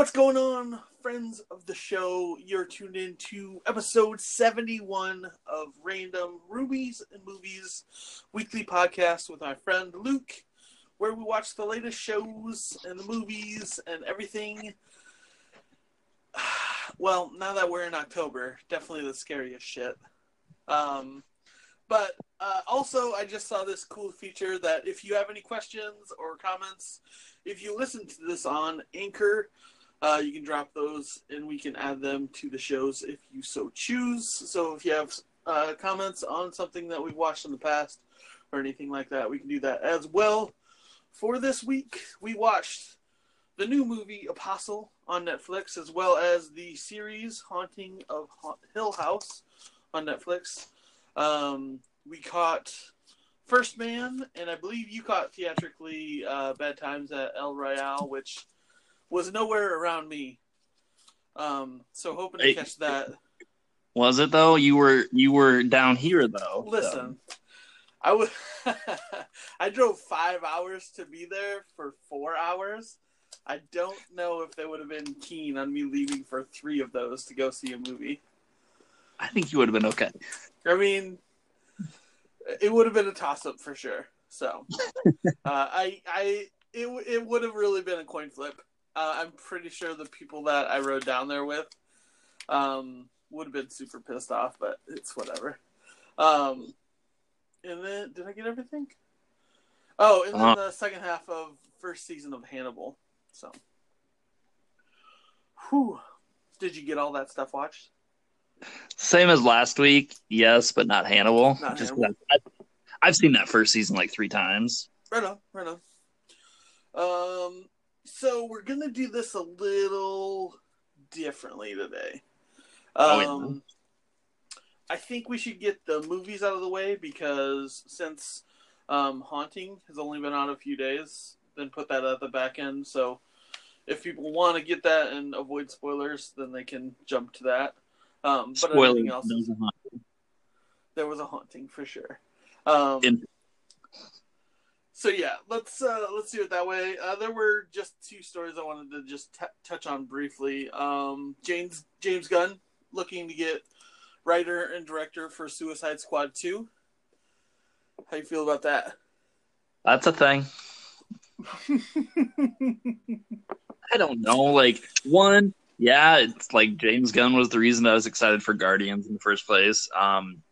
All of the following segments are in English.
What's going on, friends of the show? You're tuned in to episode 71 of Random Rubies and Movies weekly podcast with my friend Luke, where we watch the latest shows and the movies and everything. Well, now that we're in October, definitely the scariest shit. Um, but uh, also, I just saw this cool feature that if you have any questions or comments, if you listen to this on Anchor, uh, you can drop those and we can add them to the shows if you so choose. So if you have uh, comments on something that we've watched in the past or anything like that, we can do that as well. For this week, we watched the new movie Apostle on Netflix, as well as the series Haunting of ha- Hill House on Netflix. Um, we caught First Man, and I believe you caught theatrically uh, Bad Times at El Royale, which was nowhere around me. Um, so hoping to Hey. catch that. Was it though? You were you were down here though. Listen, I was I drove five hours to be there for four hours. I don't know if they would have been keen on me leaving for three of those to go see a movie. I think you would have been okay. I mean, it would have been a toss up for sure. So, uh, I, I, it, it would have really been a coin flip. Uh, I'm pretty sure the people that I rode down there with, um, would have been super pissed off, but it's whatever. Um, and then did I get everything? Oh, and then Uh. the second half of first season of Hannibal. So, whew. Did you get all that stuff watched? Same as last week, yes, but not Hannibal. Not Just Hannibal. 'cause I, I've seen that first season like three times. Right on, right on. Um, so we're gonna do this a little differently today. Oh. Um, I think we should get the movies out of the way because since um, Haunting has only been out a few days, then put that at the back end. So if people want to get that and avoid spoilers, then they can jump to that. Um, but Spoiler. everything else, there was a haunting for sure. Um, In- so yeah, let's uh, let's do it that way. Uh, there were just two stories I wanted to just t- touch on briefly. Um, James James Gunn looking to get writer and director for Suicide Squad two. How you feel about that? That's a thing. I don't know. Like one, yeah, it's like James Gunn was the reason I was excited for Guardians in the first place. Um,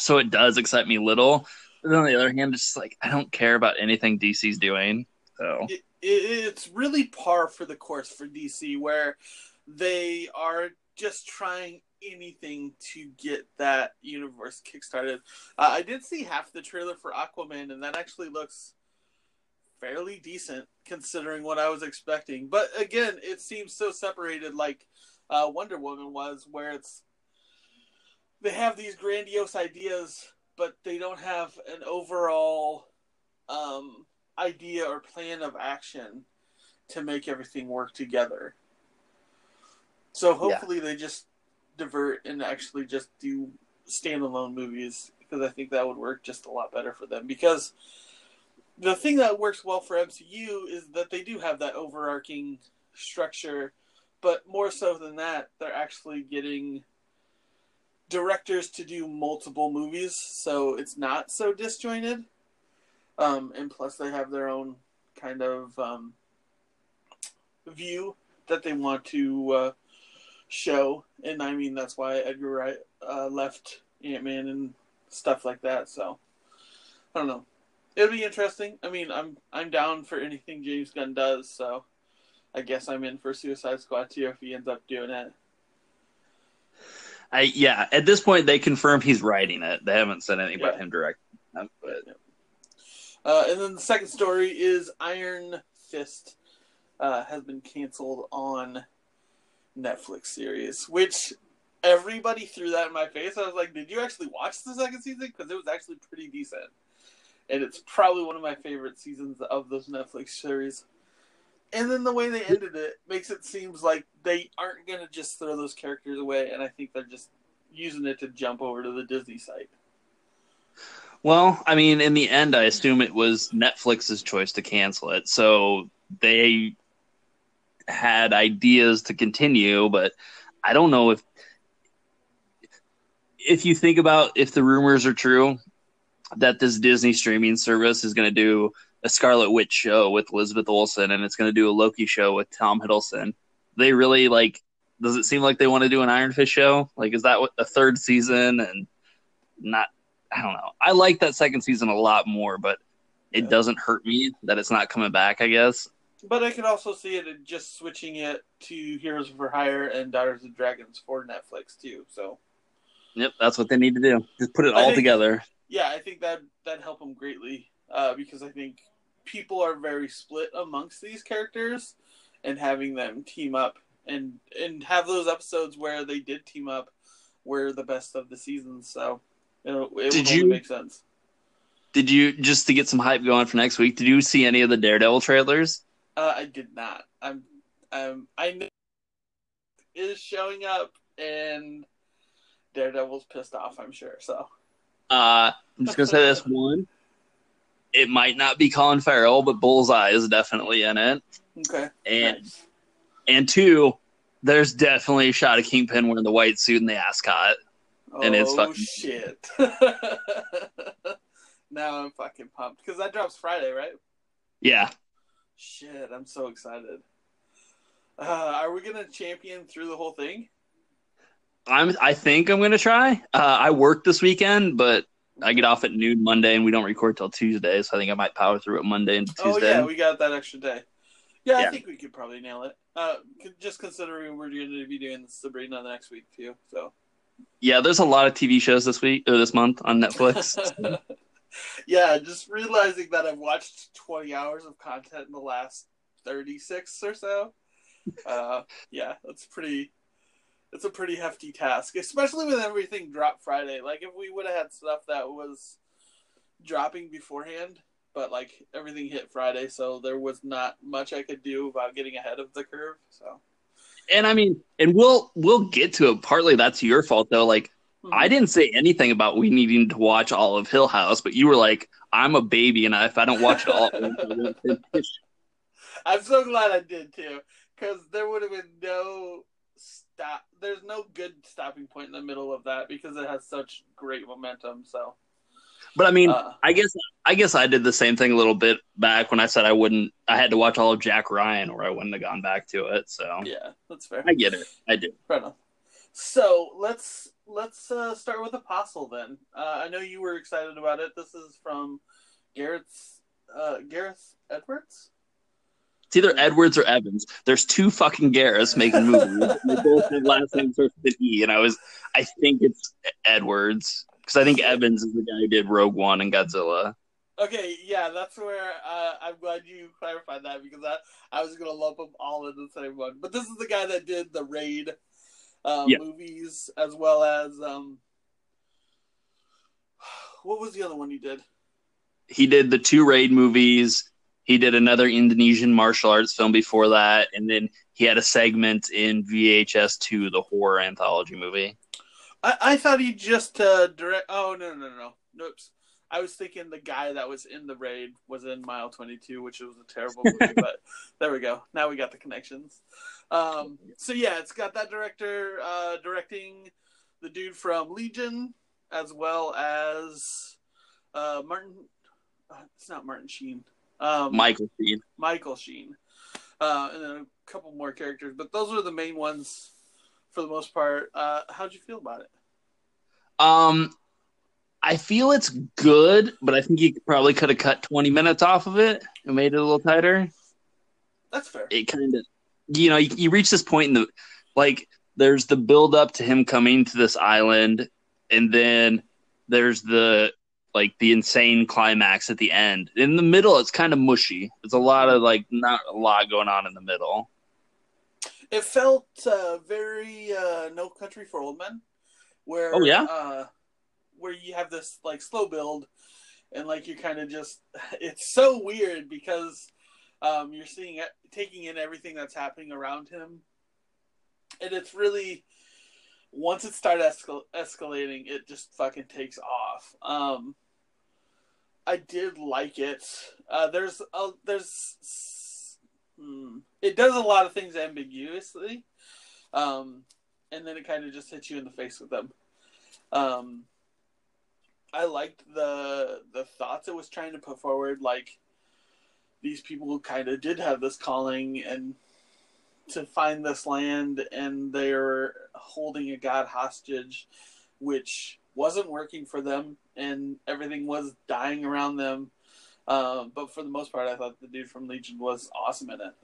so it does excite me a little. But on the other hand, it's just like I don't care about anything DC's doing. So it, it's really par for the course for DC, where they are just trying anything to get that universe kickstarted. Uh, I did see half the trailer for Aquaman, and that actually looks fairly decent considering what I was expecting. But again, it seems so separated, like uh, Wonder Woman was, where it's they have these grandiose ideas, but they don't have an overall um, idea or plan of action to make everything work together. So hopefully they just divert and actually just do standalone movies because I think that would work just a lot better for them. Because the thing that works well for MCU is that they do have that overarching structure, but more so than that, they're actually getting directors to do multiple movies, so it's not so disjointed. Um, and plus, they have their own kind of um, view that they want to uh, show, and I mean that's why Edgar Wright uh, left Ant Man and stuff like that. So I don't know. It'll be interesting. I mean, I'm I'm down for anything James Gunn does. So I guess I'm in for Suicide Squad too if he ends up doing it. I yeah, at this point they confirmed he's writing it. They haven't said anything about him directing it, but Uh, and then the second story is Iron Fist uh, has been canceled on Netflix series, which everybody threw that in my face. I was like, "Did you actually watch the second season? Because it was actually pretty decent, and it's probably one of my favorite seasons of those Netflix series." And then the way they ended it makes it seems like they aren't gonna just throw those characters away, and I think they're just using it to jump over to the Disney site. Well, I mean, in the end, I assume it was Netflix's choice to cancel it. So they, had ideas to continue, but I don't know if if you think about if the rumors are true that this Disney streaming service is going to do a Scarlet Witch show with Elizabeth Olsen and it's going to do a Loki show with Tom Hiddleston. They really like does it seem like they want to do an Iron Fist show? Like is that what a third season and not I don't know. I like that second season a lot more, but it yeah. doesn't hurt me that it's not coming back, I guess. But I can also see it just switching it to Heroes for Hire and Daughters of Dragons for Netflix too. So Yep, that's what they need to do. Just put it I all think, together. Yeah, I think that that help them greatly uh, because I think people are very split amongst these characters, and having them team up and and have those episodes where they did team up were the best of the seasons. So it, it did you make sense? Did you just to get some hype going for next week? Did you see any of the Daredevil trailers? Uh, I did not. I'm um I know is showing up and Daredevil's pissed off. I'm sure. So. Uh, I'm just gonna say this one. It might not be Colin Farrell, but Bullseye is definitely in it. Okay. And nice. and two, there's definitely a shot of Kingpin wearing the white suit and the ascot. Oh, and it's oh, fucking shit. now I'm fucking pumped because that drops Friday, right? Yeah. Shit, I'm so excited. Uh, are we gonna champion through the whole thing? I'm. I think I'm gonna try. Uh, I work this weekend, but I get off at noon Monday, and we don't record till Tuesday. So I think I might power through it Monday and Tuesday. Oh yeah, we got that extra day. Yeah, yeah. I think we could probably nail it. Uh, just considering we're going to be doing Sabrina next week too. So. Yeah, there's a lot of TV shows this week or this month on Netflix. yeah, just realizing that I've watched 20 hours of content in the last 36 or so. Uh, yeah, that's pretty it's a pretty hefty task, especially with everything dropped Friday. Like if we would have had stuff that was dropping beforehand, but like everything hit Friday, so there was not much I could do about getting ahead of the curve. So, and I mean, and we'll we'll get to it. Partly that's your fault though. Like mm-hmm. I didn't say anything about we needing to watch all of Hill House, but you were like, "I'm a baby, and if I don't watch it all." I'm so glad I did too, because there would have been no stop. There's no good stopping point in the middle of that because it has such great momentum. So, but I mean, uh, I guess I guess I did the same thing a little bit back when I said I wouldn't. I had to watch all of Jack Ryan, or I wouldn't have gone back to it. So yeah, that's fair. I get it. I do. Fair enough. So let's let's uh, start with Apostle then. Uh, I know you were excited about it. This is from Garrett's uh, Gareth Edwards. It's either Edwards or Evans. There's two fucking Gareths making movies. they both have last names starts with an E, and I was, I think it's Edwards because I think Evans is the guy who did Rogue One and Godzilla. Okay, yeah, that's where uh, I'm glad you clarified that because I, I was gonna lump them all in the same one. But this is the guy that did the Raid um, yep. movies as well as um, what was the other one he did? He did the two Raid movies he did another Indonesian martial arts film before that, and then he had a segment in VHS two, the horror anthology movie. I, I thought he just uh, direct. Oh no no no no! Oops. I was thinking the guy that was in the raid was in Mile Twenty Two, which was a terrible movie. but there we go. Now we got the connections. Um, so yeah, it's got that director uh, directing the dude from Legion, as well as uh, Martin. Uh, it's not Martin Sheen. Um, Michael Sheen. Michael Sheen. Uh, and then a couple more characters, but those are the main ones for the most part. Uh, how'd you feel about it? Um, I feel it's good, but I think you probably could have cut 20 minutes off of it and made it a little tighter. That's fair. It kind of, you know, you, you reach this point in the, like, there's the build up to him coming to this island, and then there's the like the insane climax at the end. In the middle, it's kind of mushy. It's a lot of like not a lot going on in the middle. It felt uh, very uh, No Country for Old Men, where oh yeah, uh, where you have this like slow build, and like you're kind of just it's so weird because um, you're seeing it, taking in everything that's happening around him, and it's really once it started escal- escalating, it just fucking takes off. Um, I did like it. Uh, there's a, there's Hmm. It does a lot of things ambiguously, um, and then it kind of just hits you in the face with them. Um, I liked the the thoughts it was trying to put forward, like these people kind of did have this calling and to find this land, and they're holding a god hostage, which wasn't working for them, and everything was dying around them. Um, but for the most part, I thought the dude from Legion was awesome in it.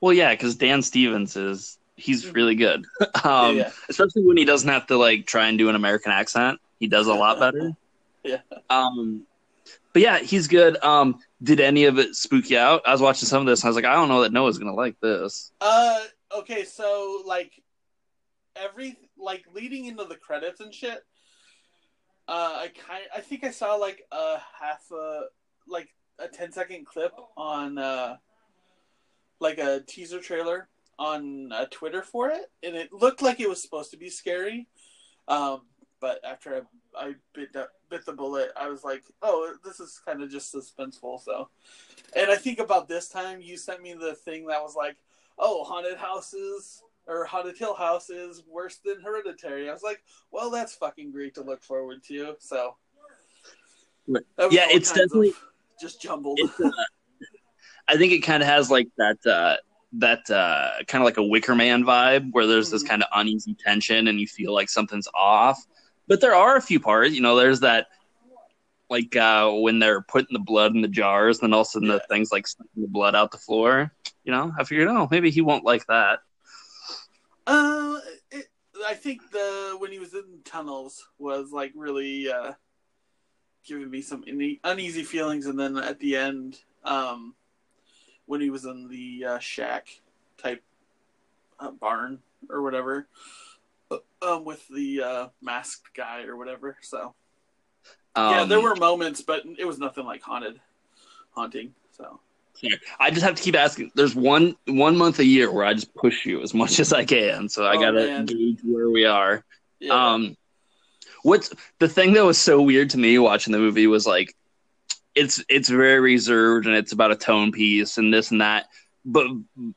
Well, yeah, because Dan Stevens is he's really good, um, Yeah, yeah. especially when he doesn't have to like try and do an American accent. He does a lot better. Yeah. Um, but yeah, he's good. Um, did any of it spook you out? I was watching some of this. I was like, I don't know that Noah's gonna like this. Uh, okay, so like every like leading into the credits and shit. Uh, I kind I think I saw like a half a like a 10 second clip on uh like a teaser trailer on uh, Twitter for it, and it looked like it was supposed to be scary. Um, but after I, I bit the, bit the bullet, I was like, oh, this is kind of just suspenseful. So, and I think about this time, you sent me the thing that was like, oh, haunted houses or haunted hill house is worse than hereditary. I was like, well, that's fucking great to look forward to. So, that Yeah, it's definitely- just jumbled. Uh, I think it kind of has like that uh, that uh, kind of like a Wicker Man vibe, where there's this Mhm. kind of uneasy tension, and you feel like something's off. But there are a few parts, you know. There's that like uh, when they're putting the blood in the jars, and then all of a sudden the things like the blood out the floor. You know, I figured, oh, maybe he won't like that. Uh, it, I think the when he was in tunnels was like really uh, giving me some une- uneasy feelings, and then at the end, um, when he was in the uh, shack type uh, barn or whatever, um, with the uh, masked guy or whatever. So yeah, Um, there were moments, but it was nothing like haunted, haunting. So I just have to keep asking. There's one one month a year where I just push you as much as I can, so I Oh, gotta man. gauge where we are. yeah, Um, what's the thing that was so weird to me watching the movie was like, it's it's very reserved and it's about a tone piece and this and that, but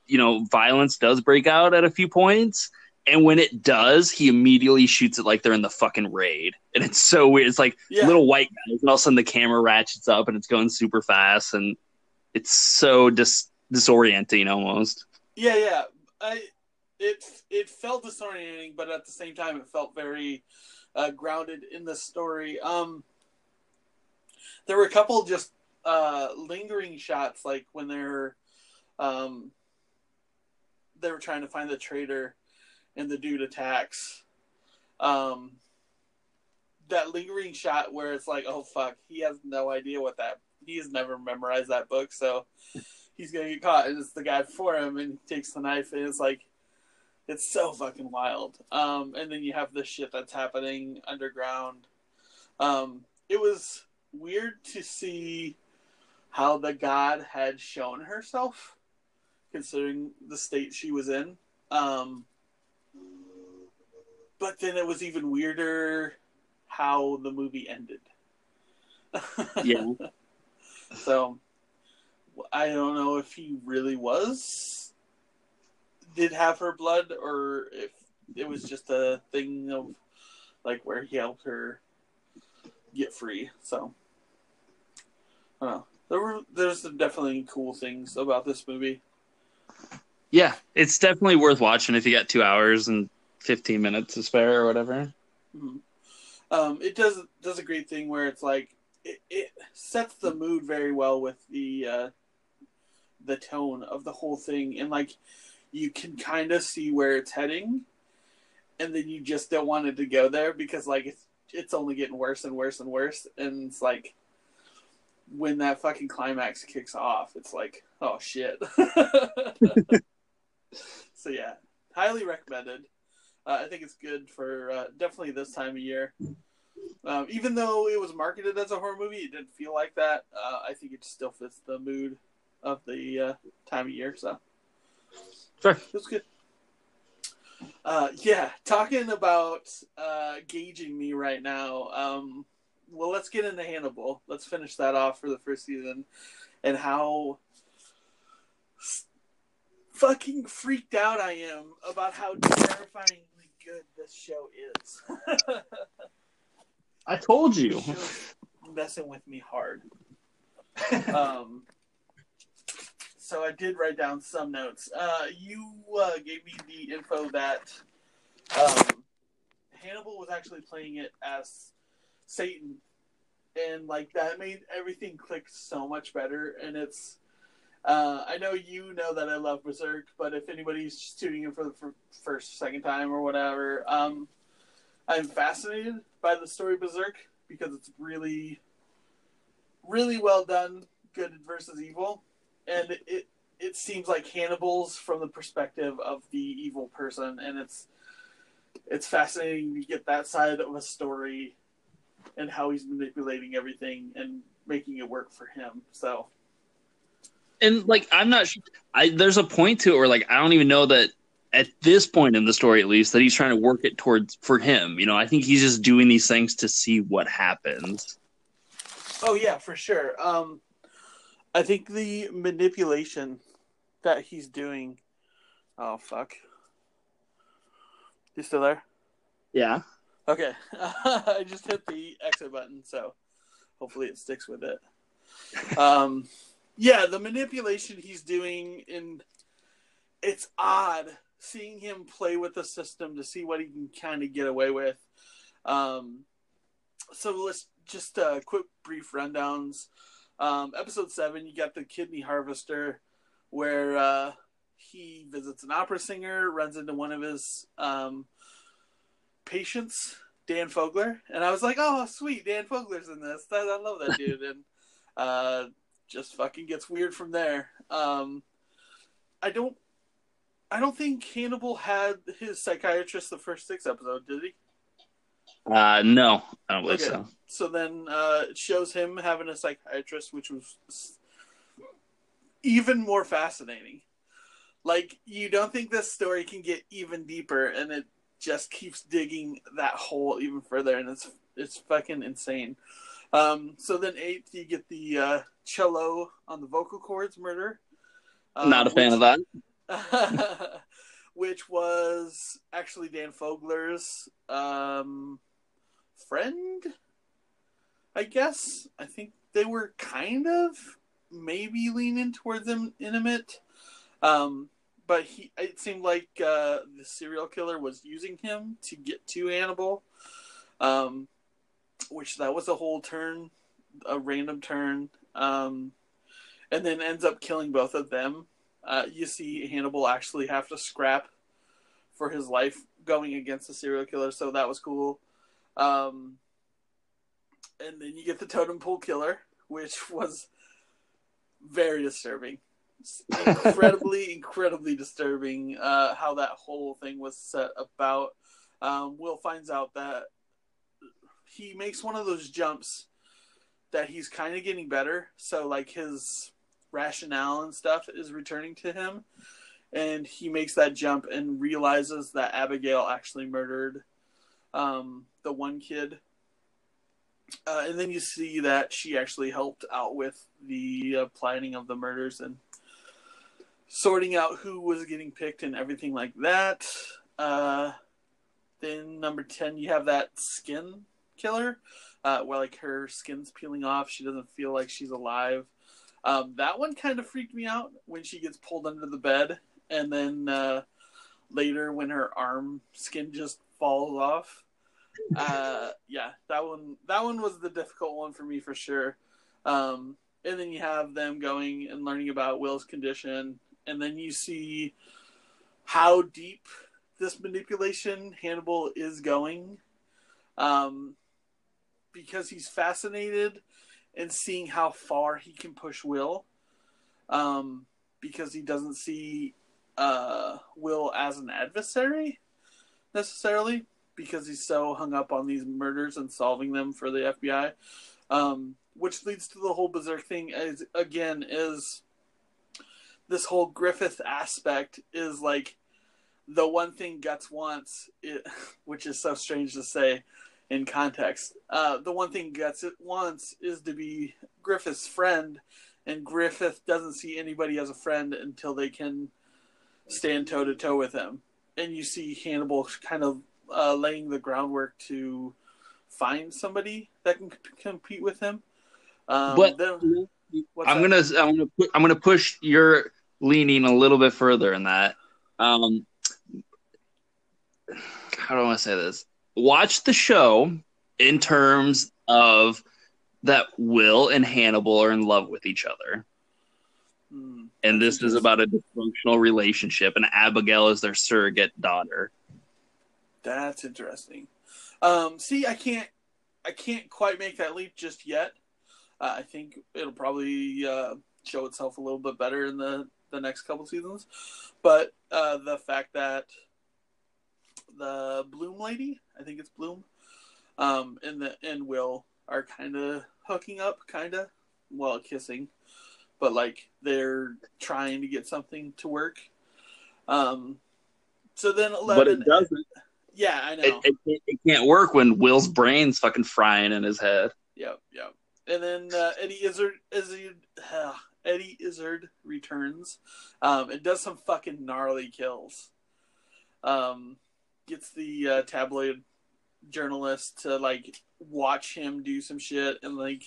you know, violence does break out at a few points, and when it does, he immediately shoots it like they're in the fucking raid, and it's so weird. It's like yeah. little white guys, and all of a sudden the camera ratchets up and it's going super fast, and it's so dis disorienting almost. Yeah, yeah. I it it felt disorienting, but at the same time, it felt very uh, grounded in the story. Um, there were a couple just uh, lingering shots, like when they're um, they were trying to find the traitor, and the dude attacks. Um, that lingering shot where it's like, oh fuck, he has no idea what that. He has never memorized that book, so he's gonna get caught, and it's the guy before him, and he takes the knife, and it's like, it's so fucking wild. Um, and then you have the shit that's happening underground. Um, it was weird to see how the god had shown herself, considering the state she was in. Um, but then it was even weirder how the movie ended. Yeah. So I don't know if he really was did have her blood or if it was just a thing of like where he helped her get free. So I don't know. There were there's some definitely cool things about this movie. Yeah, it's definitely worth watching if you got two hours and fifteen minutes to spare or whatever. Mhm. Um, it does does a great thing where it's like it, it sets the mood very well with the uh, the tone of the whole thing, and like you can kind of see where it's heading, and then you just don't want it to go there because like it's it's only getting worse and worse and worse, and it's like when that fucking climax kicks off, it's like oh shit. so yeah, highly recommended. Uh, I think it's good for uh, definitely this time of year. Um, even though it was marketed as a horror movie, it didn't feel like that. Uh, I think it still fits the mood of the uh, time of year. So Sure. it was good. Uh, yeah, talking about uh, gauging me right now. Um, well, let's get into Hannibal. Let's finish that off for the first season, and how fucking freaked out I am about how terrifyingly good this show is. I told you. Messing with me hard. um, so I did write down some notes. Uh, you uh, gave me the info that um, Hannibal was actually playing it as Satan, and like that made everything click so much better. And it's uh, I know you know that I love Berserk, but if anybody's just tuning in for the first, second time or whatever, um, I'm fascinated by the story Berserk because it's really, really well done, good versus evil, and it, it it seems like Hannibal's from the perspective of the evil person, and it's it's fascinating to get that side of a story and how he's manipulating everything and making it work for him. So and like I'm not sure. I there's a point to it where like I don't even know that at this point in the story, at least, that he's trying to work it towards for him. You know, I think he's just doing these things to see what happens. Oh yeah, for sure. Um, I think the manipulation that he's doing. Oh fuck! You still there? Yeah. Okay. I just hit the exit button, so hopefully it sticks with it. Um, yeah, the manipulation he's doing, and it's odd seeing him play with the system to see what he can kind of get away with. Um, so let's just uh, quick brief rundowns. Um, episode seven, you got the kidney harvester, where uh, he visits an opera singer, runs into one of his um, patients, Dan Fogler, and I was like, "Oh, sweet, Dan Fogler's in this. I, I love that dude." and uh, just fucking gets weird from there. Um, I don't, I don't think Hannibal had his psychiatrist the first six episodes, did he? Uh, no, I don't believe okay. so. So then uh, it shows him having a psychiatrist, which was even more fascinating. Like you don't think this story can get even deeper, and it just keeps digging that hole even further, and it's it's fucking insane. Um, so then eighth, you get the uh, cello on the vocal cords murder. Um, Not a fan which, of that. which was actually Dan Fogler's um, friend, I guess. I think they were kind of maybe leaning towards them intimate. Um, but he, it seemed like uh, the serial killer was using him to get to Hannibal. Um, which that was a whole turn, a random turn, um, and then ends up killing both of them. Uh, you see Hannibal actually have to scrap for his life going against the serial killer, so that was cool. Um, and then you get the totem pole killer, which was very disturbing. incredibly, incredibly disturbing uh, how that whole thing was set about. Um, Will finds out that he makes one of those jumps that he's kind of getting better. So like his rationale and stuff is returning to him, and he makes that jump and realizes that Abigail actually murdered um, the one kid. Uh, and then you see that she actually helped out with the uh, planning of the murders and sorting out who was getting picked and everything like that. Uh, then number ten, you have that skin killer, uh, where like her skin's peeling off. She doesn't feel like she's alive. Um, that one kind of freaked me out when she gets pulled under the bed, and then uh, later when her arm skin just falls off. Uh, yeah, that one that one was the difficult one for me for sure. Um, and then you have them going and learning about Will's condition, and then you see how deep this manipulation Hannibal is going. Um, because he's fascinated in seeing how far he can push Will. Um, because he doesn't see uh, Will as an adversary necessarily, because he's so hung up on these murders and solving them for the FBI. Um, which leads to the whole Berserk thing. Is again is this whole Griffith aspect is like the one thing Guts wants, it, which is so strange to say, in context. Uh, the one thing Guts wants is to be Griffith's friend and Griffith doesn't see anybody as a friend until they can stand toe to toe with him. And you see Hannibal kind of uh, laying the groundwork to find somebody that can c- compete with him. Um, But- then, I'm that? gonna I'm gonna pu- I'm gonna push your leaning a little bit further in that. Um, how do I want to say this? Watch the show in terms of that Will and Hannibal are in love with each other, Hmm. and this is about a dysfunctional relationship, and Abigail is their surrogate daughter. That's interesting. Um, see, I can't, I can't quite make that leap just yet. Uh, I think it'll probably uh, show itself a little bit better in the the next couple seasons. But uh, the fact that the Bloom lady, I think it's Bloom, um, and the and Will are kind of hooking up, kind of, well, kissing, but like they're trying to get something to work. Um, so then But it doesn't. yeah, I know. It, it, can't- it can't work when Will's brain's fucking frying in his head. Yep, yep. And then uh, Eddie Izzard, Izzard uh, Eddie Izzard returns, um, and does some fucking gnarly kills. Um, gets the uh, tabloid journalist to like watch him do some shit, and like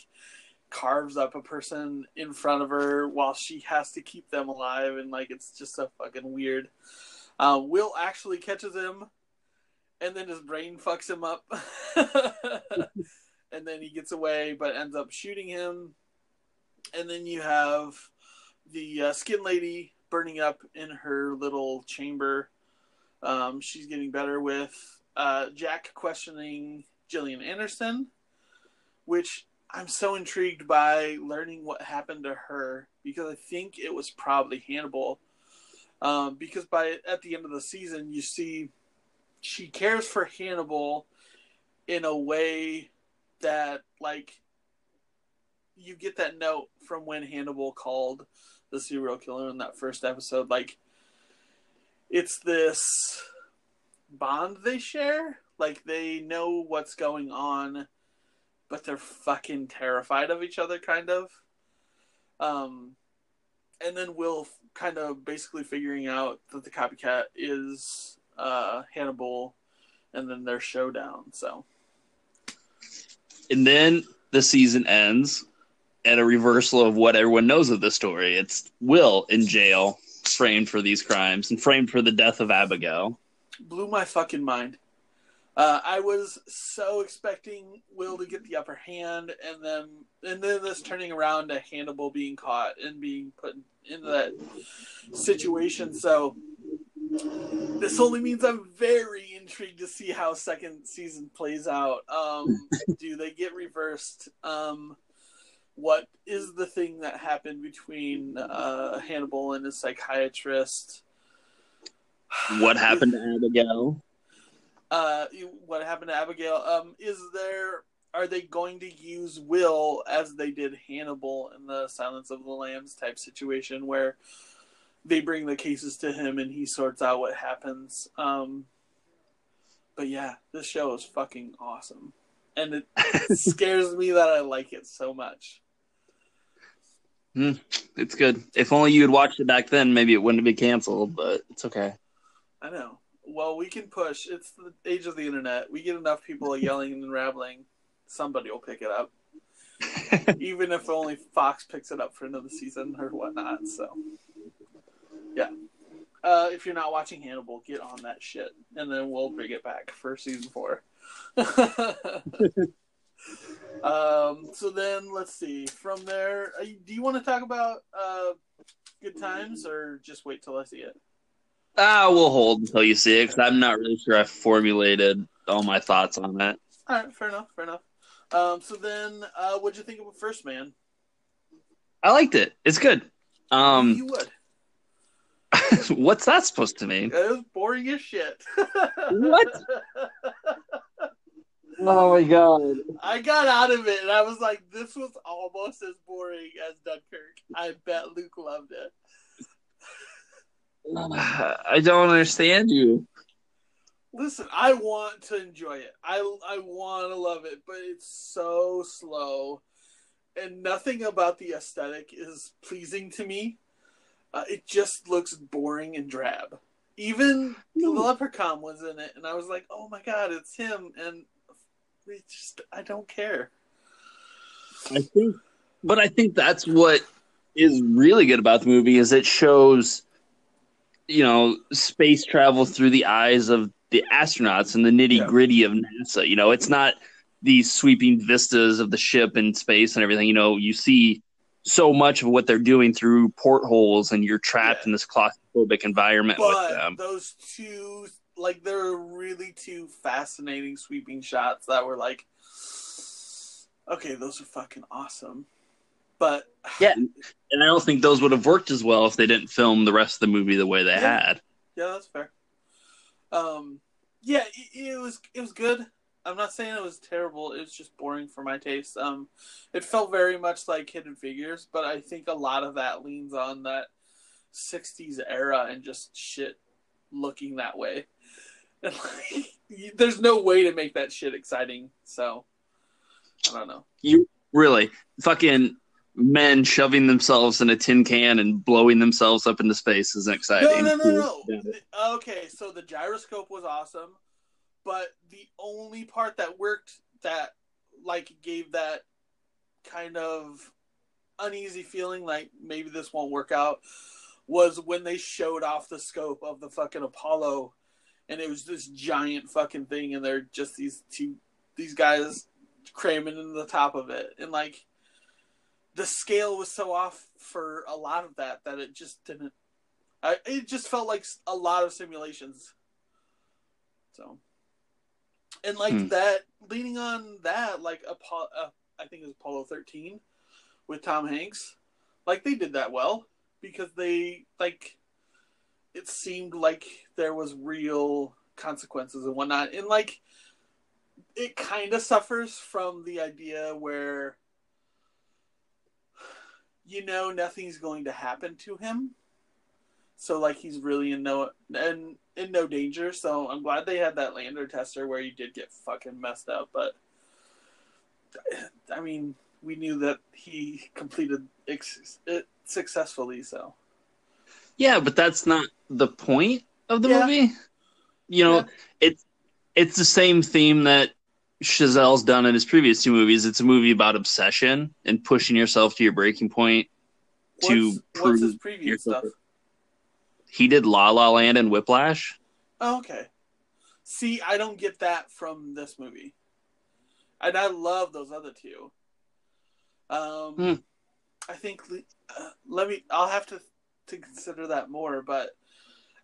carves up a person in front of her while she has to keep them alive, and like it's just so fucking weird. Uh, Will actually catches him, and then his brain fucks him up. and then he gets away, but ends up shooting him. And then you have the uh, skin lady burning up in her little chamber. Um, she's getting better with uh, Jack questioning Gillian Anderson, which I'm so intrigued by learning what happened to her because I think it was probably Hannibal. Um, because by at the end of the season, you see she cares for Hannibal in a way that like you get that note from when Hannibal called the serial killer in that first episode like it's this bond they share. Like they know what's going on but they're fucking terrified of each other kind of. Um and then Will kind of basically figuring out that the copycat is uh Hannibal and then their showdown so. And then the season ends at a reversal of what everyone knows of the story. It's Will in jail, framed for these crimes and framed for the death of Abigail. blew my fucking mind. Uh, I was so expecting Will to get the upper hand, and then and then this turning around to Hannibal being caught and being put into that situation. So this only means I'm very intrigued to see how second season plays out. Um, do they get reversed? Um, what is the thing that happened between uh, Hannibal and his psychiatrist? What happened to Abigail? uh, what happened to Abigail? Um, is there are they going to use Will as they did Hannibal in the Silence of the Lambs type situation where they bring the cases to him and he sorts out what happens? Um, but yeah, this show is fucking awesome, and it scares me that I like it so much. It's good. If only you had watched it back then, maybe it wouldn't have been canceled, but it's okay. I know. Well, we can push. It's the age of the internet. We get enough people yelling and rambling. Somebody will pick it up. even if only Fox picks it up for another season or whatnot. So, yeah. Uh, if you're not watching Hannibal, get on that shit, and then we'll bring it back for season four. um, so then, let's see. From there, uh, do you want to talk about uh, good times, or just wait till I see it? Ah, we'll hold until you see it because I'm not really sure I've formulated all my thoughts on that. All right, fair enough, fair enough. Um, so then, uh, what'd you think of First Man? I liked it. It's good. Um, you would. what's that supposed to mean? It was boring as shit. What? Oh my god! I got out of it and I was like, this was almost as boring as Dunkirk. I bet Luke loved it. I don't understand you. Listen, I want to enjoy it. I I want to love it, but it's so slow and nothing about the aesthetic is pleasing to me. Uh, it just looks boring and drab. Even the leprechaun was in it, and I was like, "Oh my god, it's him!" And it just, I don't care. I think, but I think that's what is really good about the movie is it shows, you know, space travel through the eyes of the astronauts and the nitty gritty yeah. of NASA. You know, it's not these sweeping vistas of the ship in space and everything. You know, you see so much of what they're doing through portholes, and you're trapped yeah. in this claustrophobic environment but with them. Those two, like, there are really two fascinating sweeping shots that were like, okay, those are fucking awesome. But yeah, and I don't think those would have worked as well if they didn't film the rest of the movie the way they yeah. had. Yeah, that's fair. Um, yeah, it, it was it was good. I'm not saying it was terrible. It was just boring for my taste. Um, it felt very much like Hidden Figures, but I think a lot of that leans on that '60s era and just shit looking that way. And like, there's no way to make that shit exciting. So I don't know. You really fucking men shoving themselves in a tin can and blowing themselves up into space isn't exciting. No, no, no, no. Okay, so the gyroscope was awesome but the only part that worked that like gave that kind of uneasy feeling like maybe this won't work out was when they showed off the scope of the fucking Apollo and it was this giant fucking thing and they're just these two these guys cramming in the top of it and like the scale was so off for a lot of that that it just didn't I, it just felt like a lot of simulations so and like hmm. that leaning on that like Apollo, uh, I think it was Apollo 13 with Tom Hanks like they did that well because they like it seemed like there was real consequences and whatnot and like it kind of suffers from the idea where you know nothing's going to happen to him so like he's really in no and in no danger. So I'm glad they had that lander tester where he did get fucking messed up. But I mean, we knew that he completed it successfully. So yeah, but that's not the point of the yeah. movie. You know, yeah. it's it's the same theme that Chazelle's done in his previous two movies. It's a movie about obsession and pushing yourself to your breaking point to prove what's his previous yourself. stuff. He did La La Land and Whiplash. Oh, okay. See, I don't get that from this movie, and I love those other two. Um, hmm. I think uh, let me. I'll have to to consider that more, but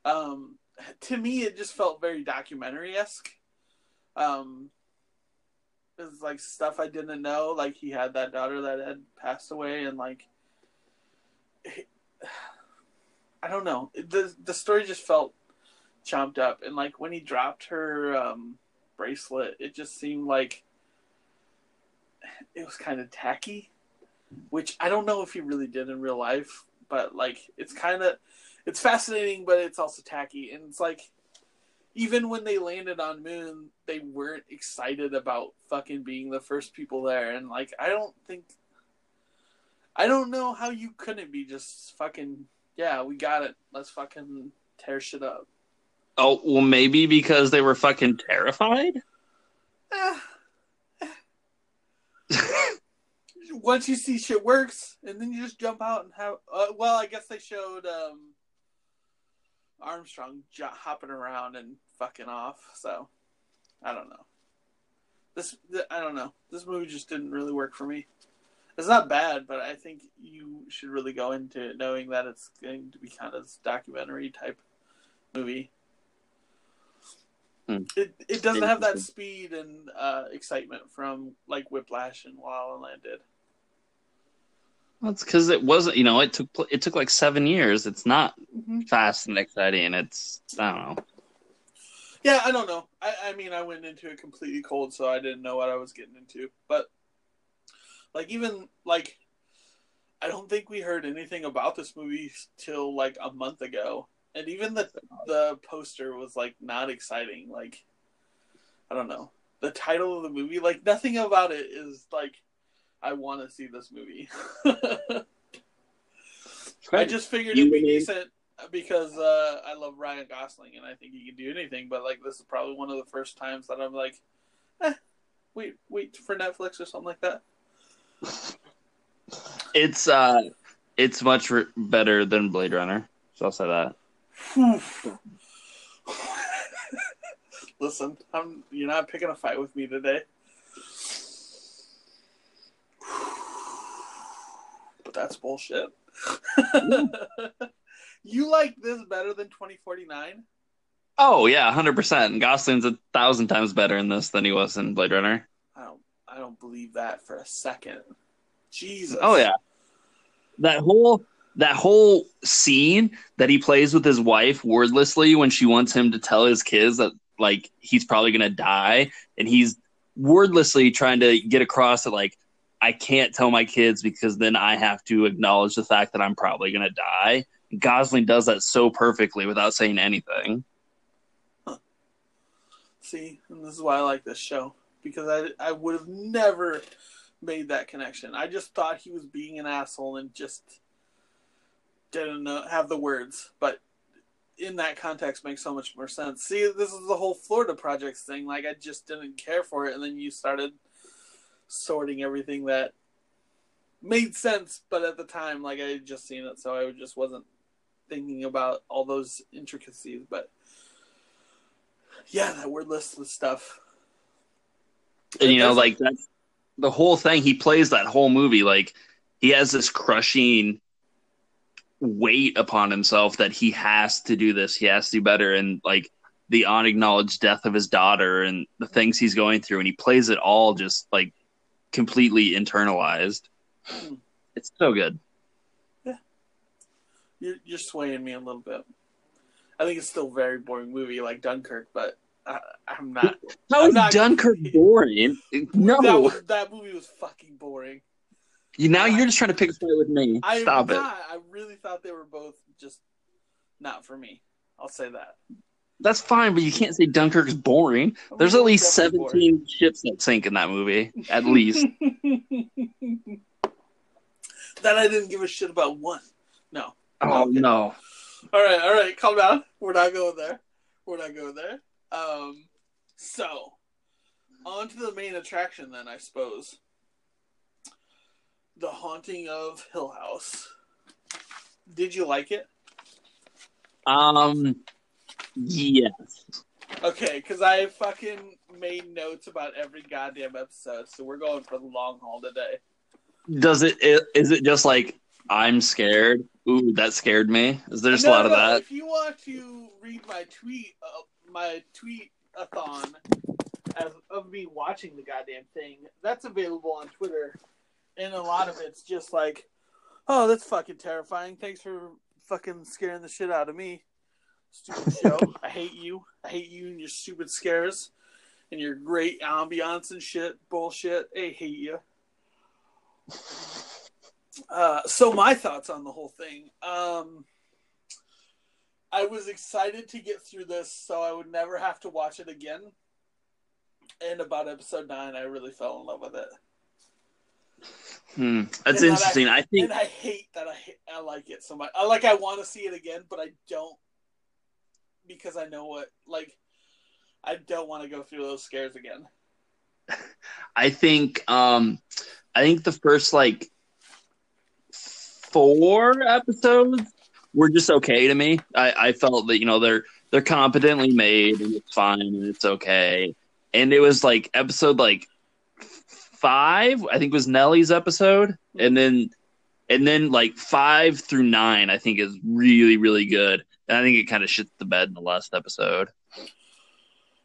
um, to me, it just felt very documentary esque. Um, it's like stuff I didn't know. Like he had that daughter that had passed away, and like I don't know. The the story just felt chomped up, and like when he dropped her um, bracelet, it just seemed like it was kind of tacky, which I don't know if he really did in real life, but like it's kind of it's fascinating, but it's also tacky, and it's like even when they landed on moon, they weren't excited about fucking being the first people there, and like I don't think I don't know how you couldn't be just fucking yeah, we got it. Let's fucking tear shit up. Oh, well, maybe because they were fucking terrified? Eh, Once you see shit works, and then you just jump out and have. Uh, well, I guess they showed um, Armstrong j- hopping around and fucking off, so I don't know. This, I don't know. This movie just didn't really work for me it's not bad, but I think you should really go into it knowing that it's going to be kind of documentary type movie. Hmm. It it doesn't have that speed and uh, excitement from like Whiplash and La La Land did. Well, it's because it wasn't. You know, it took it took like seven years. It's not mm-hmm. fast and exciting. It's I don't know. Yeah, I don't know. I, I mean, I went into it completely cold, so I didn't know what I was getting into. But like even like I don't think we heard anything about this movie till like a month ago. And even the the poster was like not exciting. Like I don't know. The title of the movie, like nothing about it is like I want to see this movie. I just figured it'd be decent because uh, I love Ryan Gosling and I think he can do anything. But like, this is probably one of the first times that I'm like, eh, wait, wait for Netflix or something like that. It's uh, it's much re- better than Blade Runner. So I'll say that. Listen, I'm you're not picking a fight with me today. But that's bullshit. you like this better than 2049? Oh yeah, hundred percent. Gosling's a thousand times better in this than he was in Blade Runner. I don't I don't believe that for a second. Jesus. Oh yeah. That whole that whole scene that he plays with his wife wordlessly when she wants him to tell his kids that like he's probably gonna die and he's wordlessly trying to get across that like I can't tell my kids because then I have to acknowledge the fact that I'm probably gonna die. Gosling does that so perfectly without saying anything. See, and this is why I like this show because I I would have never made that connection. I just thought he was being an asshole and just didn't know, have the words, but in that context makes so much more sense. See, this is the whole Florida projects thing. Like I just didn't care for it, and then you started sorting everything that made sense, but at the time, like I had just seen it, so I just wasn't thinking about all those intricacies. But yeah, that word list of stuff. And you know, like that's the whole thing. He plays that whole movie like he has this crushing weight upon himself that he has to do this. He has to do better, and like the unacknowledged death of his daughter and the things he's going through, and he plays it all just like completely internalized. It's so good. Yeah, you're, you're swaying me a little bit. I think it's still a very boring movie like Dunkirk, but I, am not. How is Dunkirk boring? No, that, was, that movie was fucking boring. You now you're just trying to pick a fight with me. I Stop it. I really thought they were both just not for me. I'll say that. That's fine, but you can't say Dunkirk's boring. There's at least 17 boring. ships that sink in that movie. At least. that I didn't give a shit about one. No. Oh, okay. no. All right, all right, calm down. We're not going there. We're not going there. Um, so, on to the main attraction then, I suppose. The Haunting of Hill House. Did you like it? Um, yes. Okay, because I fucking made notes about every goddamn episode, so we're going for the long haul today. Does it? Is it just like I'm scared? Ooh, that scared me. Is there just no, a lot no, of that? If you want to read my tweet, uh, my tweet a thon of me watching the goddamn thing. That's available on Twitter, and a lot of it's just like, "Oh, that's fucking terrifying. Thanks for fucking scaring the shit out of me." Stupid show. I hate you. I hate you and your stupid scares and your great ambiance and shit bullshit. I hate you. Uh, so my thoughts on the whole thing. Um, I was excited to get through this so I would never have to watch it again. And about episode nine, I really fell in love with it. Hmm. That's and interesting. I, I, think, and I hate that I I like it so much. I like I want to see it again, but I don't because I know what like I don't want to go through those scares again. I think um I think the first like four episodes were just okay to me. I, I felt that you know they're they're competently made and it's fine and it's okay. And it was like episode like five, I think was Nellie's episode, and then and then like five through nine, I think is really really good. And I think it kind of shits the bed in the last episode.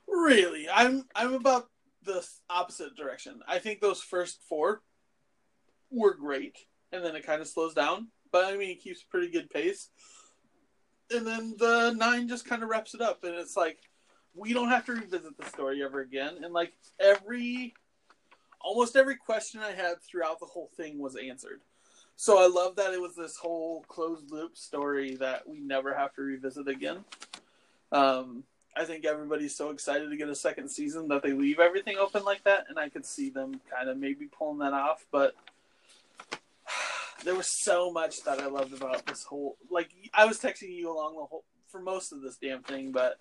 Really, I'm I'm about the opposite direction. I think those first four were great, and then it kind of slows down but I mean, it keeps pretty good pace. And then the nine just kind of wraps it up, and it's like we don't have to revisit the story ever again. And like every, almost every question I had throughout the whole thing was answered. So I love that it was this whole closed loop story that we never have to revisit again. Um, I think everybody's so excited to get a second season that they leave everything open like that, and I could see them kind of maybe pulling that off. But there was so much that I loved about this whole. Like I was texting you along the whole for most of this damn thing, but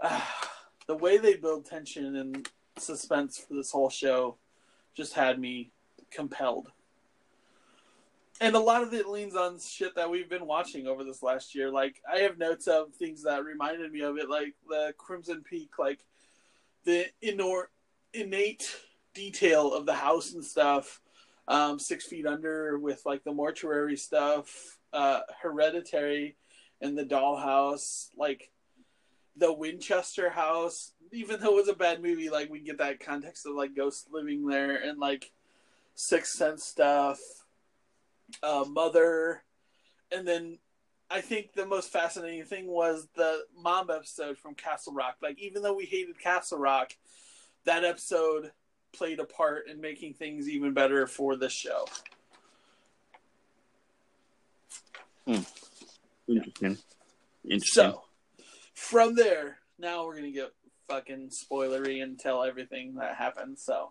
uh, the way they build tension and suspense for this whole show just had me compelled. And a lot of it leans on shit that we've been watching over this last year. Like I have notes of things that reminded me of it, like the Crimson Peak, like the inor- innate detail of the house and stuff. Um, Six Feet Under with like the mortuary stuff, uh, Hereditary, and the Dollhouse, like the Winchester House. Even though it was a bad movie, like we get that context of like ghosts living there and like Sixth Sense stuff uh, Mother, and then I think the most fascinating thing was the mom episode from Castle Rock. Like, even though we hated Castle Rock, that episode played a part in making things even better for this show. Hmm. Interesting. Interesting. So, from there, now we're gonna get fucking spoilery and tell everything that happened. So,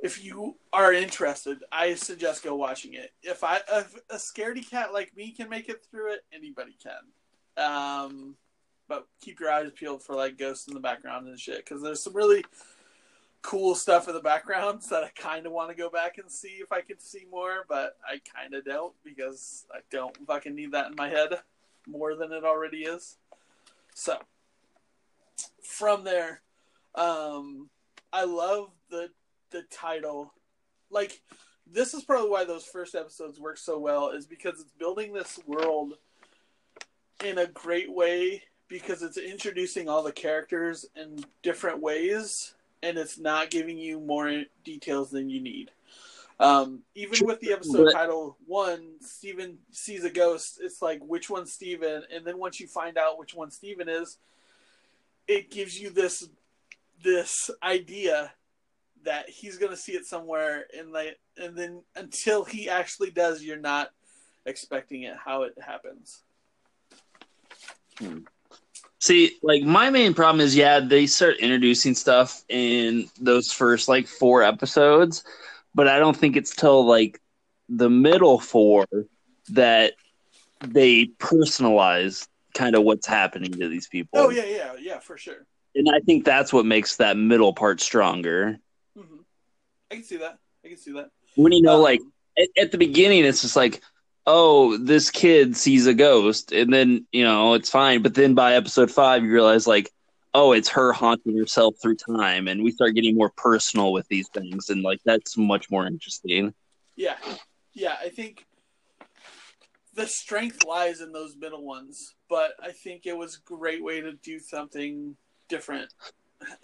if you are interested, I suggest go watching it. If I if a scaredy cat like me can make it through it, anybody can. Um, but keep your eyes peeled for like ghosts in the background and shit because there's some really cool stuff in the backgrounds that I kind of want to go back and see if I could see more, but I kind of don't because I don't fucking need that in my head more than it already is. So from there, um, I love the the title. Like this is probably why those first episodes work so well is because it's building this world in a great way because it's introducing all the characters in different ways and it's not giving you more details than you need. Um, even with the episode title one, Steven sees a ghost. It's like which one's Steven, and then once you find out which one Steven is, it gives you this this idea that he's going to see it somewhere and like and then until he actually does you're not expecting it how it happens. Hmm. see like my main problem is yeah they start introducing stuff in those first like four episodes but i don't think it's till like the middle four that they personalize kind of what's happening to these people. Oh yeah yeah yeah for sure. And i think that's what makes that middle part stronger I can see that. I can see that. When you know, um, like at, at, the beginning, it's just like, oh, this kid sees a ghost, and then you know it's fine. But then by episode five, you realize like, oh, it's her haunting herself through time, and we start getting more personal with these things, and like that's much more interesting. Yeah, yeah, I think the strength lies in those middle ones, but I think it was a great way to do something different.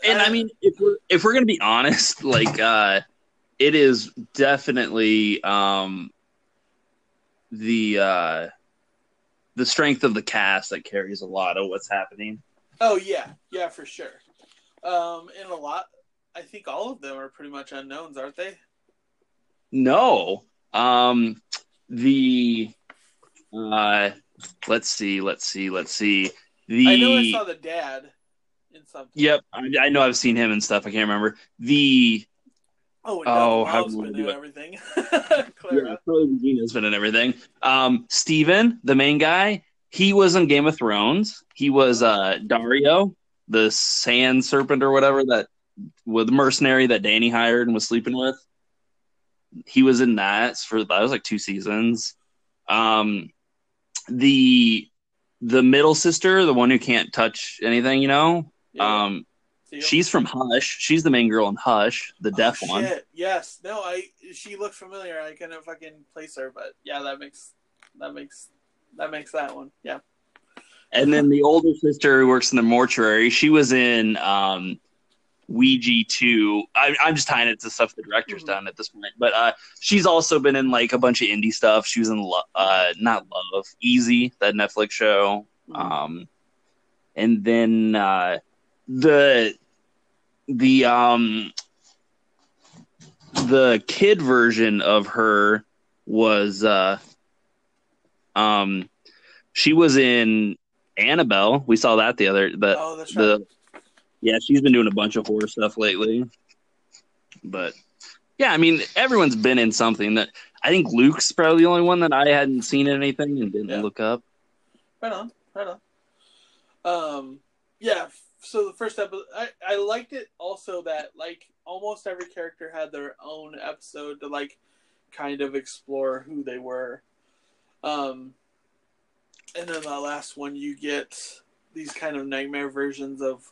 And I mean, if we're if we're gonna be honest, like uh it is definitely um, the uh, the strength of the cast that carries a lot of what's happening. Oh yeah, yeah, for sure. Um, and a lot, I think all of them are pretty much unknowns, aren't they? No. Um, the uh, let's see, let's see, let's see. The I know I saw the dad in something. Yep, I, I know I've seen him and stuff. I can't remember the Oh, oh, how do been in everything. Carla. Yeah, has been in everything. Um, Steven, the main guy, he was in Game of Thrones. He was uh Daario, the sand serpent or whatever that with the mercenary that Danny hired and was sleeping with. He was in that for that was like two seasons. Um, the the middle sister, the one who can't touch anything, you know. Yeah. Um, She's from Hush. She's the main girl in Hush, the oh, deaf shit. one. Yes. No, I she looked familiar. I couldn't fucking place her, but yeah, that makes that makes that makes that one. Yeah. And then the older sister who works in the mortuary, she was in um Ouija 2. I, am just tying it to stuff the director's mm-hmm. done at this point. But uh, she's also been in like a bunch of indie stuff. She was in Lo- uh, not Love, Easy, that Netflix show. Mm-hmm. Um, and then uh, the the um the kid version of her was uh um she was in Annabelle. We saw that the other the Oh, that's the yeah she's been doing a bunch of horror stuff lately. But yeah, I mean everyone's been in something that I think Luke's probably the only one that I hadn't seen in anything and didn't Yeah. look up. Right on, right on. Um, yeah. So the first episode, I I liked it also that like almost every character had their own episode to like kind of explore who they were. Um, and then the last one, you get these kind of nightmare versions of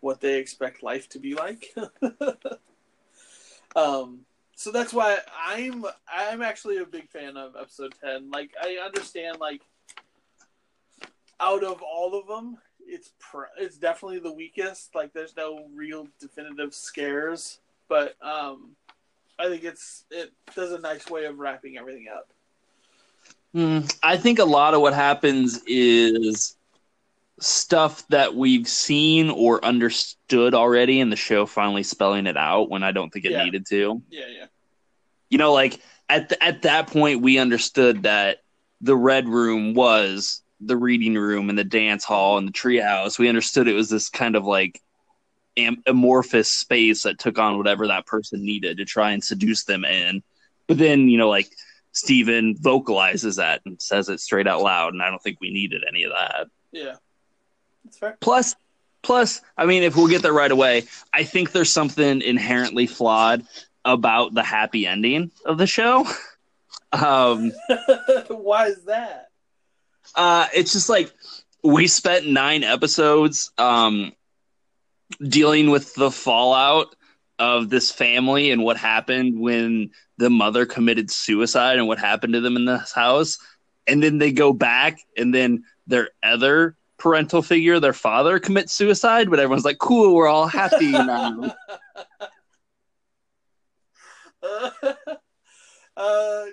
what they expect life to be like. um, so that's why I'm I'm actually a big fan of episode ten. Like I understand like out of all of them, it's pr- it's definitely the weakest. Like there's no real definitive scares, but um, I think it's it does a nice way of wrapping everything up. Hmm, I think a lot of what happens is stuff that we've seen or understood already, and the show finally spelling it out when I don't think it Yeah. needed to. Yeah, yeah, You know, like at at that point, we understood that the red room was the reading room and the dance hall and the treehouse. We understood it was this kind of like am- amorphous space that took on whatever that person needed to try and seduce them in. But then, you know, like Steven vocalizes that and says it straight out loud, and I don't think we needed any of that. yeah. That's fair. Plus, plus, I mean, if we'll get there right away, I think there's something inherently flawed about the happy ending of the show. Um, Why is that? Uh, it's just like we spent nine episodes um, dealing with the fallout of this family and what happened when the mother committed suicide and what happened to them in this house. And then they go back, and then their other parental figure, their father, commits suicide. But everyone's like, cool, we're all happy now. uh,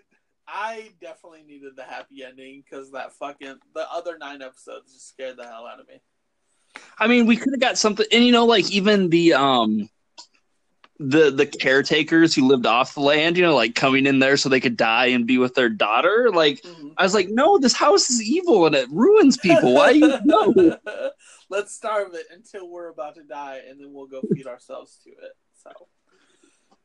I definitely needed the happy ending because that fucking the other nine episodes just scared the hell out of me. I mean, we could have got something, and you know, like even the um, the the caretakers who lived off the land, you know, like coming in there so they could die and be with their daughter. Like, I was like, no, this house is evil and it ruins people. Why you no? Let's starve it until we're about to die, and then we'll go feed ourselves to it. So,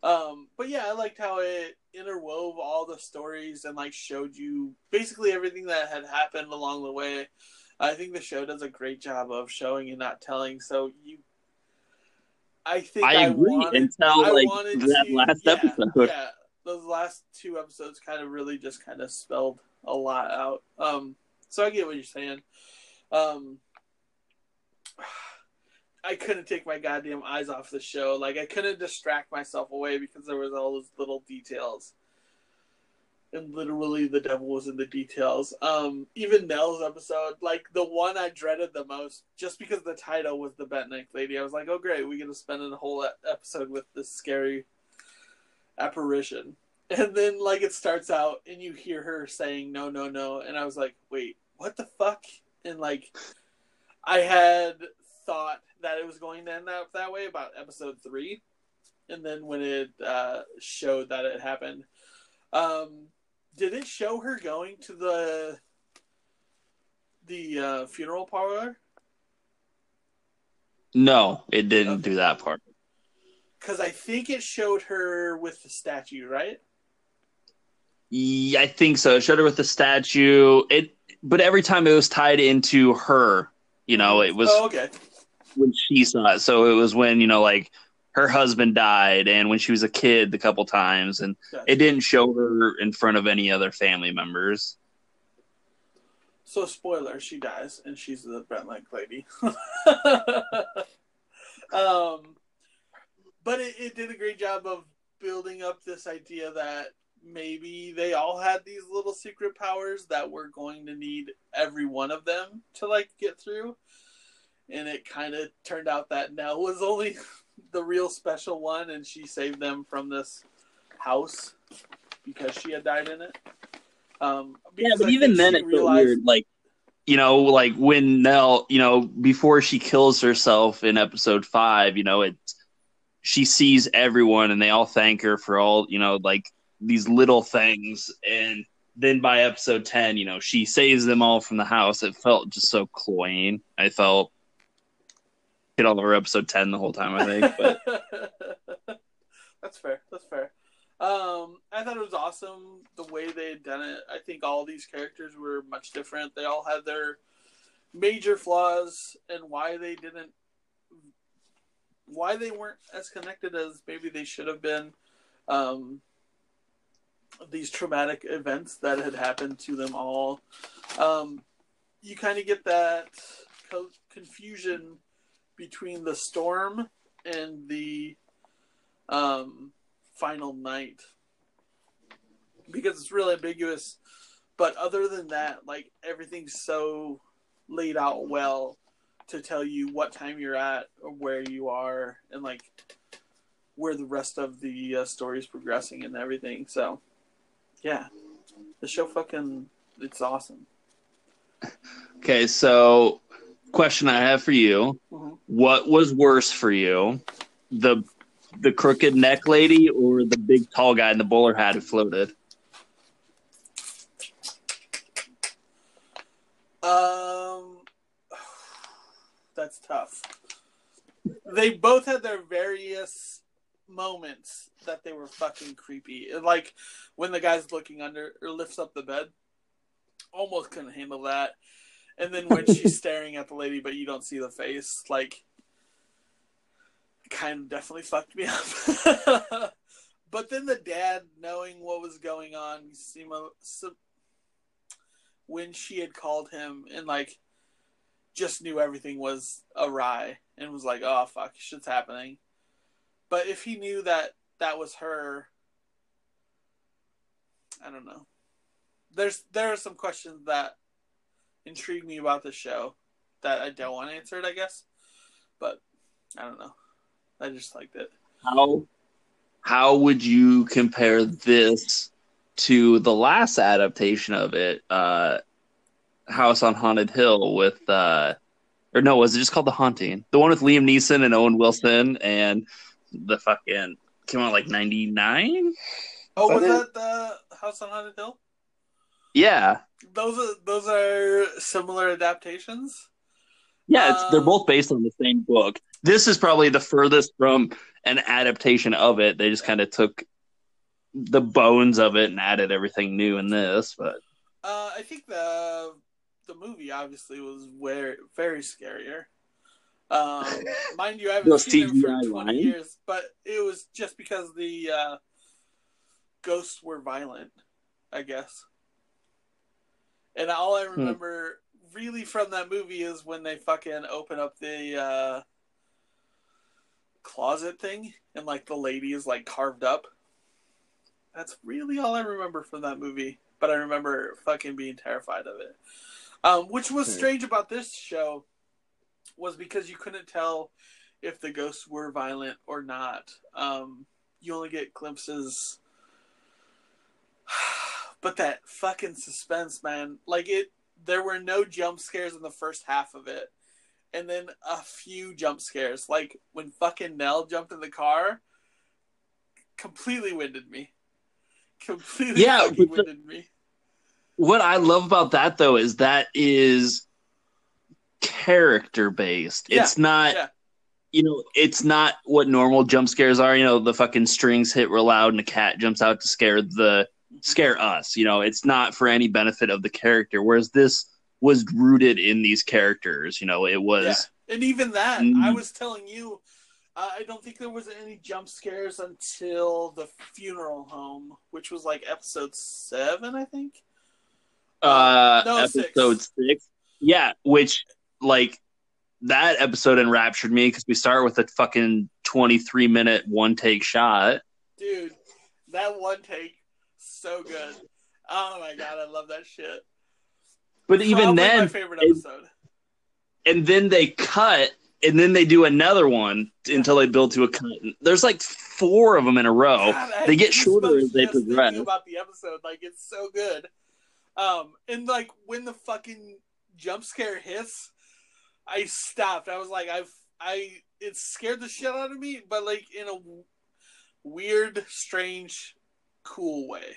um, but yeah, I liked how it interwove all the stories and like showed you basically everything that had happened along the way. I think the show does a great job of showing and not telling. So you, I think I agree wanted, until I like that to- last yeah, episode. Yeah, those last two episodes kind of really just kind of spelled a lot out. Um, so I get what you're saying. Um, I couldn't take my goddamn eyes off the show. Like I couldn't distract myself away because there was all those little details. And literally the devil was in the details. Um, even Nell's episode, like the one I dreaded the most, just because the title was the Bent Neck Lady. I was like, oh great, we get to spend a whole episode with this scary apparition. And then like it starts out and you hear her saying no no no and I was like, wait, what the fuck? And like I had thought that it was going to end up that way about episode three. And then when it uh, showed that it happened, um, did it show her going to the the uh, funeral parlor? No, it didn't Okay. do that part. Because I think it showed her with the statue, right? Yeah, I think so. It showed her with the statue. It, but every time it was tied into her. You know, it was oh, okay. When she saw it. So it was when you know, like her husband died, and when she was a kid, the couple times, and Gotcha. it didn't show her in front of any other family members. So spoiler, she dies and she's the Bent Neck lady. um, but it, it did a great job of building up this idea that maybe they all had these little secret powers that we're going to need every one of them to like get through. And it kind of turned out that Nell was only the real special one, and she saved them from this house because she had died in it. Um, Yeah, but I even then she it felt realized- weird. Like, you know, like when Nell, you know, before she kills herself in episode five, you know, it she sees everyone and they all thank her for all, you know, like these little things, and then by episode 10, you know, she saves them all from the house. It felt just so cloying. I felt hit all over episode 10 the whole time, I think. But that's fair. That's fair. Um, I thought it was awesome the way they had done it. I think all these characters were much different. They all had their major flaws and why they didn't why they weren't as connected as maybe they should have been. Um, these traumatic events that had happened to them all. Um, you kind of get that co- confusion between the storm and the um, final night because it's really ambiguous. But other than that, like everything's so laid out well to tell you what time you're at or where you are and like where the rest of the uh, story is progressing and everything. So, yeah, the show fucking it's awesome. Okay, so question I have for you: Mhm. What was worse for you, the the crooked neck lady or the big tall guy in the bowler hat who floated? Um, that's tough. They both had their various moments that they were fucking creepy. Like when the guy's looking under or lifts up the bed, almost couldn't handle that. And then when she's staring at the lady, but you don't see the face, like, kind of definitely fucked me up. but then the dad, knowing what was going on, so, when she had called him and like just knew everything was awry and was like, "Oh fuck, shit's happening." But if he knew that that was her, I don't know. There's there are some questions that intrigue me about the show that I don't want answered, I guess. But I don't know. I just liked it. How how would you compare this to the last adaptation of it, uh, House on Haunted Hill with uh, or no, was it just called The Haunting? The one with Liam Neeson and Owen Wilson and the fucking came out like ninety nine. Oh, was that the House on Haunted Hill? Yeah, Those are those are similar adaptations. yeah, it's, they're Um, both based on the same book. This is probably the furthest from an adaptation of it. They just kind of took the bones of it and added everything new in this, but. Uh, I think the the movie obviously was very very scarier. Um, mind you, I haven't seen it for twenty lines? years, but it was just because the uh, ghosts were violent, I guess. And all I remember really from that movie is when they fucking open up the uh, closet thing and like the lady is like carved up. That's really all I remember from that movie. But I remember fucking being terrified of it. Um, which was Hmm. strange about this show was because you couldn't tell if the ghosts were violent or not. Um, you only get glimpses. But that fucking suspense, man. Like it there were no jump scares in the first half of it. And then a few jump scares. Like when fucking Nell jumped in the car, completely winded me. Completely Yeah, the- winded me. What I love about that though is that is character based. Yeah, it's not yeah. you know, it's not what normal jump scares are, you know, the fucking strings hit real loud and a cat jumps out to scare the scare us, you know, it's not for any benefit of the character whereas this was rooted in these characters, you know, it was And even that, Mm. I was telling you, uh, I don't think there was any jump scares until the funeral home, which was like episode seven, I think. uh no, six. episode 6. Yeah, which like that episode enraptured me because we start with a fucking 23 minute one take shot. Dude, that one take, so good. Oh my god, I love that shit. But even then, my favorite episode. and then they cut, and then they do another one until they build to a cut. There's like four of them in a row. God, they get shorter as they progress. About the episode, like it's so good. Um, and like when the fucking jump scare hits, I stopped. I was like, I've, I, it scared the shit out of me, but like in a weird, strange, cool way.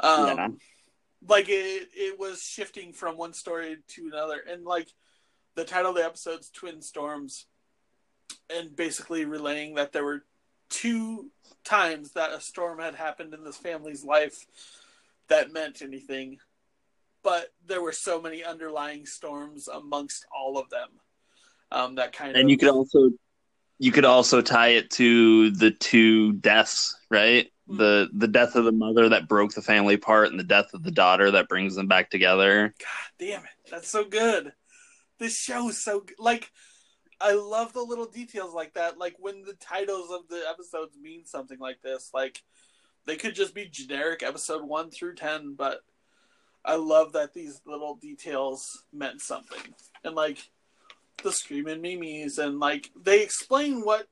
Um, Yeah. like it, it was shifting from one story to another, and like the title of the episode's "Twin Storms," and basically relaying that there were two times that a storm had happened in this family's life that meant anything, but there were so many underlying storms amongst all of them. Um, that kind of And you could also you could also tie it to the two deaths, right? The the death of the mother that broke the family apart and the death of the daughter that brings them back together. God damn it, that's so good. This show is so. Like, I love the little details like that. Like when the titles of the episodes mean something like this. Like they could just be generic episode one through ten, but I love that these little details meant something. And like the Screaming Meemies and like they explain what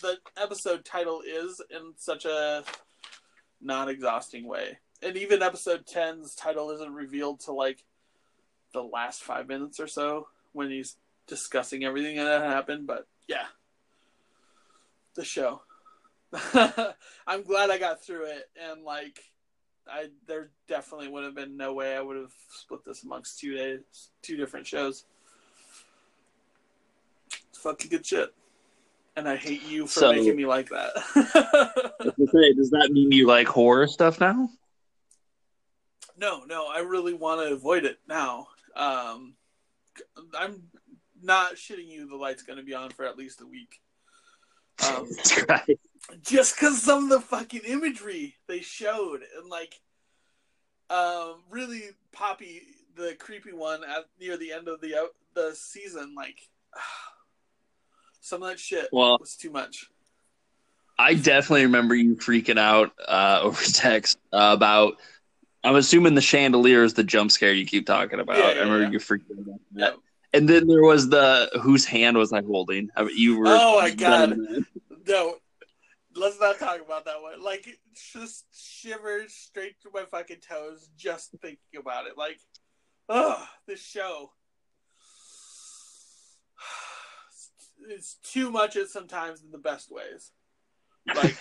the episode title is in such a non-exhausting way. And even episode 10's title isn't revealed to like the last five minutes or so when he's discussing everything that happened. But yeah, the show. I'm glad I got through it, and like, I there definitely would have been no way I would have split this amongst two days, two different shows. It's fucking good shit, and I hate you for So- making me like that. Does that mean you like horror stuff now? No, no, I really want to avoid it now. Um, I'm not shitting you. The light's going to be on for at least a week. Um, right. just because some of the fucking imagery they showed and like, um, really Poppy, the creepy one at near the end of the out the season, like, some of that shit Well, was too much. I definitely remember you freaking out uh, over text uh, about. I'm assuming the chandelier is the jump scare you keep talking about. Yeah, I remember yeah. you freaking out. Yeah. And then there was the whose hand was I holding? I mean, you were. Oh my God. No, let's not talk about that one. Like, it just shivers straight to my fucking toes just thinking about it. Like, ugh, this show. It's too much at sometimes in the best ways. Like,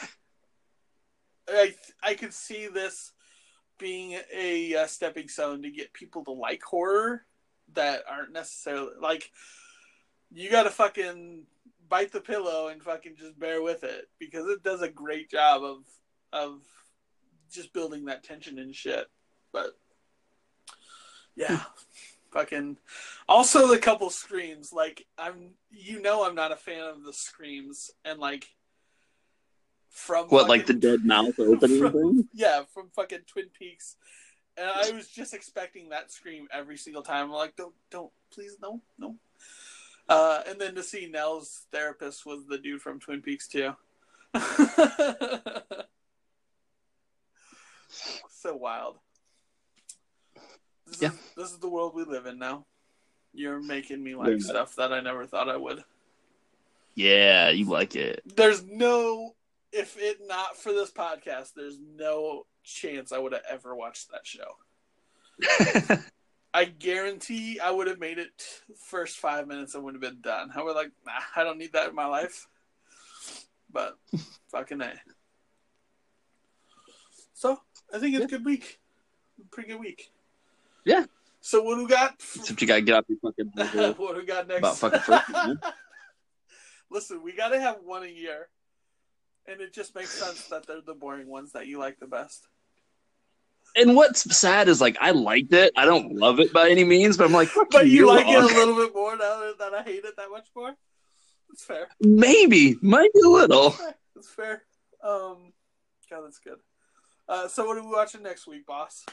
I I could see this being a, uh stepping stone to get people to like horror that aren't necessarily like. You gotta fucking bite the pillow and fucking just bear with it because it does a great job of of just building that tension and shit. But yeah, fucking. Also, the couple screams. Like I'm, you know, I'm not a fan of the screams and like from What, like the dead mouth opening from- thing? Yeah, from fucking Twin Peaks. And I was just expecting that scream every single time. I'm like, don't, don't, please, no, no. Uh, and then to see Nell's therapist was the dude from Twin Peaks too. so wild. This Yeah. is, this is the world we live in now. You're making me like Yeah. stuff that I never thought I would. Yeah, you like it. There's no, if it not for this podcast, there's no chance I would have ever watched that show. I guarantee I would have made it first five minutes and would have been done. I would like, nah, I don't need that in my life. But fucking a. So I think it's a good week. Pretty good week. Yeah. So what do we got? Except you gotta get off your fucking what do we got next? about fucking freaking. Listen, we got to have one a year, and it just makes sense that they're the boring ones that you like the best. And what's sad is like I liked it. I don't love it by any means, but I'm like, fuck But you like it a little bit more now that I hate it that much more. It's fair. Maybe, might be a little. It's fair. Um, God, that's good. Uh, so what are we watching next week, boss?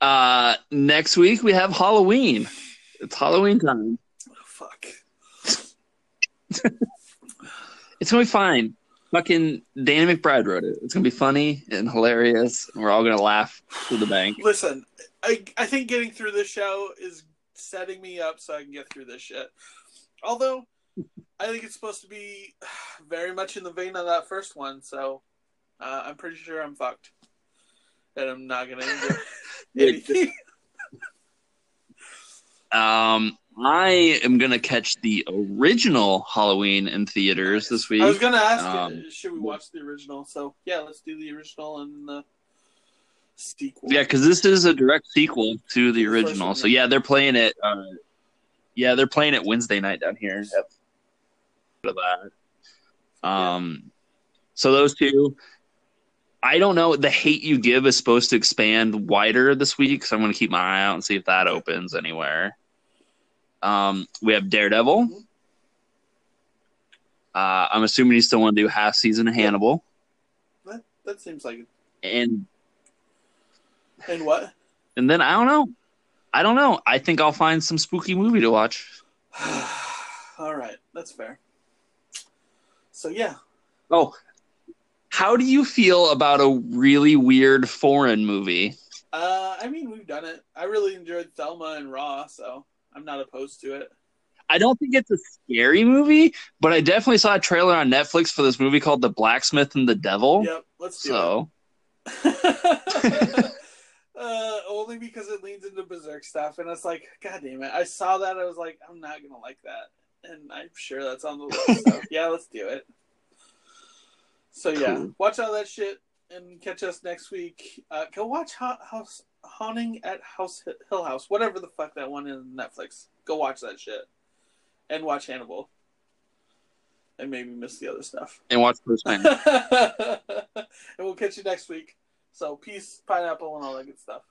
Uh, next week we have Halloween. It's Halloween time. Oh, fuck. It's gonna be fine. Fucking Danny McBride wrote it. It's gonna be funny and hilarious, and we're all gonna laugh to the bank. Listen, I I think getting through this show is setting me up so I can get through this shit. Although I think it's supposed to be very much in the vein of that first one, so uh, I'm pretty sure I'm fucked, and I'm not gonna enjoy anything. Um, I am gonna catch the original Halloween in theaters this week. I was gonna ask, Um, you, should we watch the original? So yeah, let's do the original and the sequel. Yeah, because this is a direct sequel to the original. So yeah. they're playing it. Uh, yeah, they're playing it Wednesday night down here. Yep. That. Um, so those two. I don't know. The Hate You Give is supposed to expand wider this week, so I'm going to keep my eye out and see if that opens anywhere. Um, we have Daredevil. Uh, I'm assuming you still want to do half season of Hannibal, That, that seems like it. and And what? and then I don't know. I don't know. I think I'll find some spooky movie to watch. All right, that's fair. So yeah, Oh, how do you feel about a really weird foreign movie? uh, I mean we've done it. I really enjoyed Thelma and Raw, so I'm not opposed to it. I don't think it's a scary movie, but I definitely saw a trailer on Netflix for this movie called The Blacksmith and the Devil. Yep, let's do so, it. uh, only because it leans into berserk stuff, and it's like, god damn it! I saw that, I was like, I'm not gonna like that, and I'm sure that's on the list. So yeah, let's do it. So yeah, Cool. watch all that shit and catch us next week. Uh, go watch ha- House Haunting at House Hill House, whatever the fuck that one is on Netflix. Go watch that shit, and watch Hannibal, and maybe miss the other stuff. and watch Postman. and we'll catch you next week. So peace, pineapple, and all that good stuff.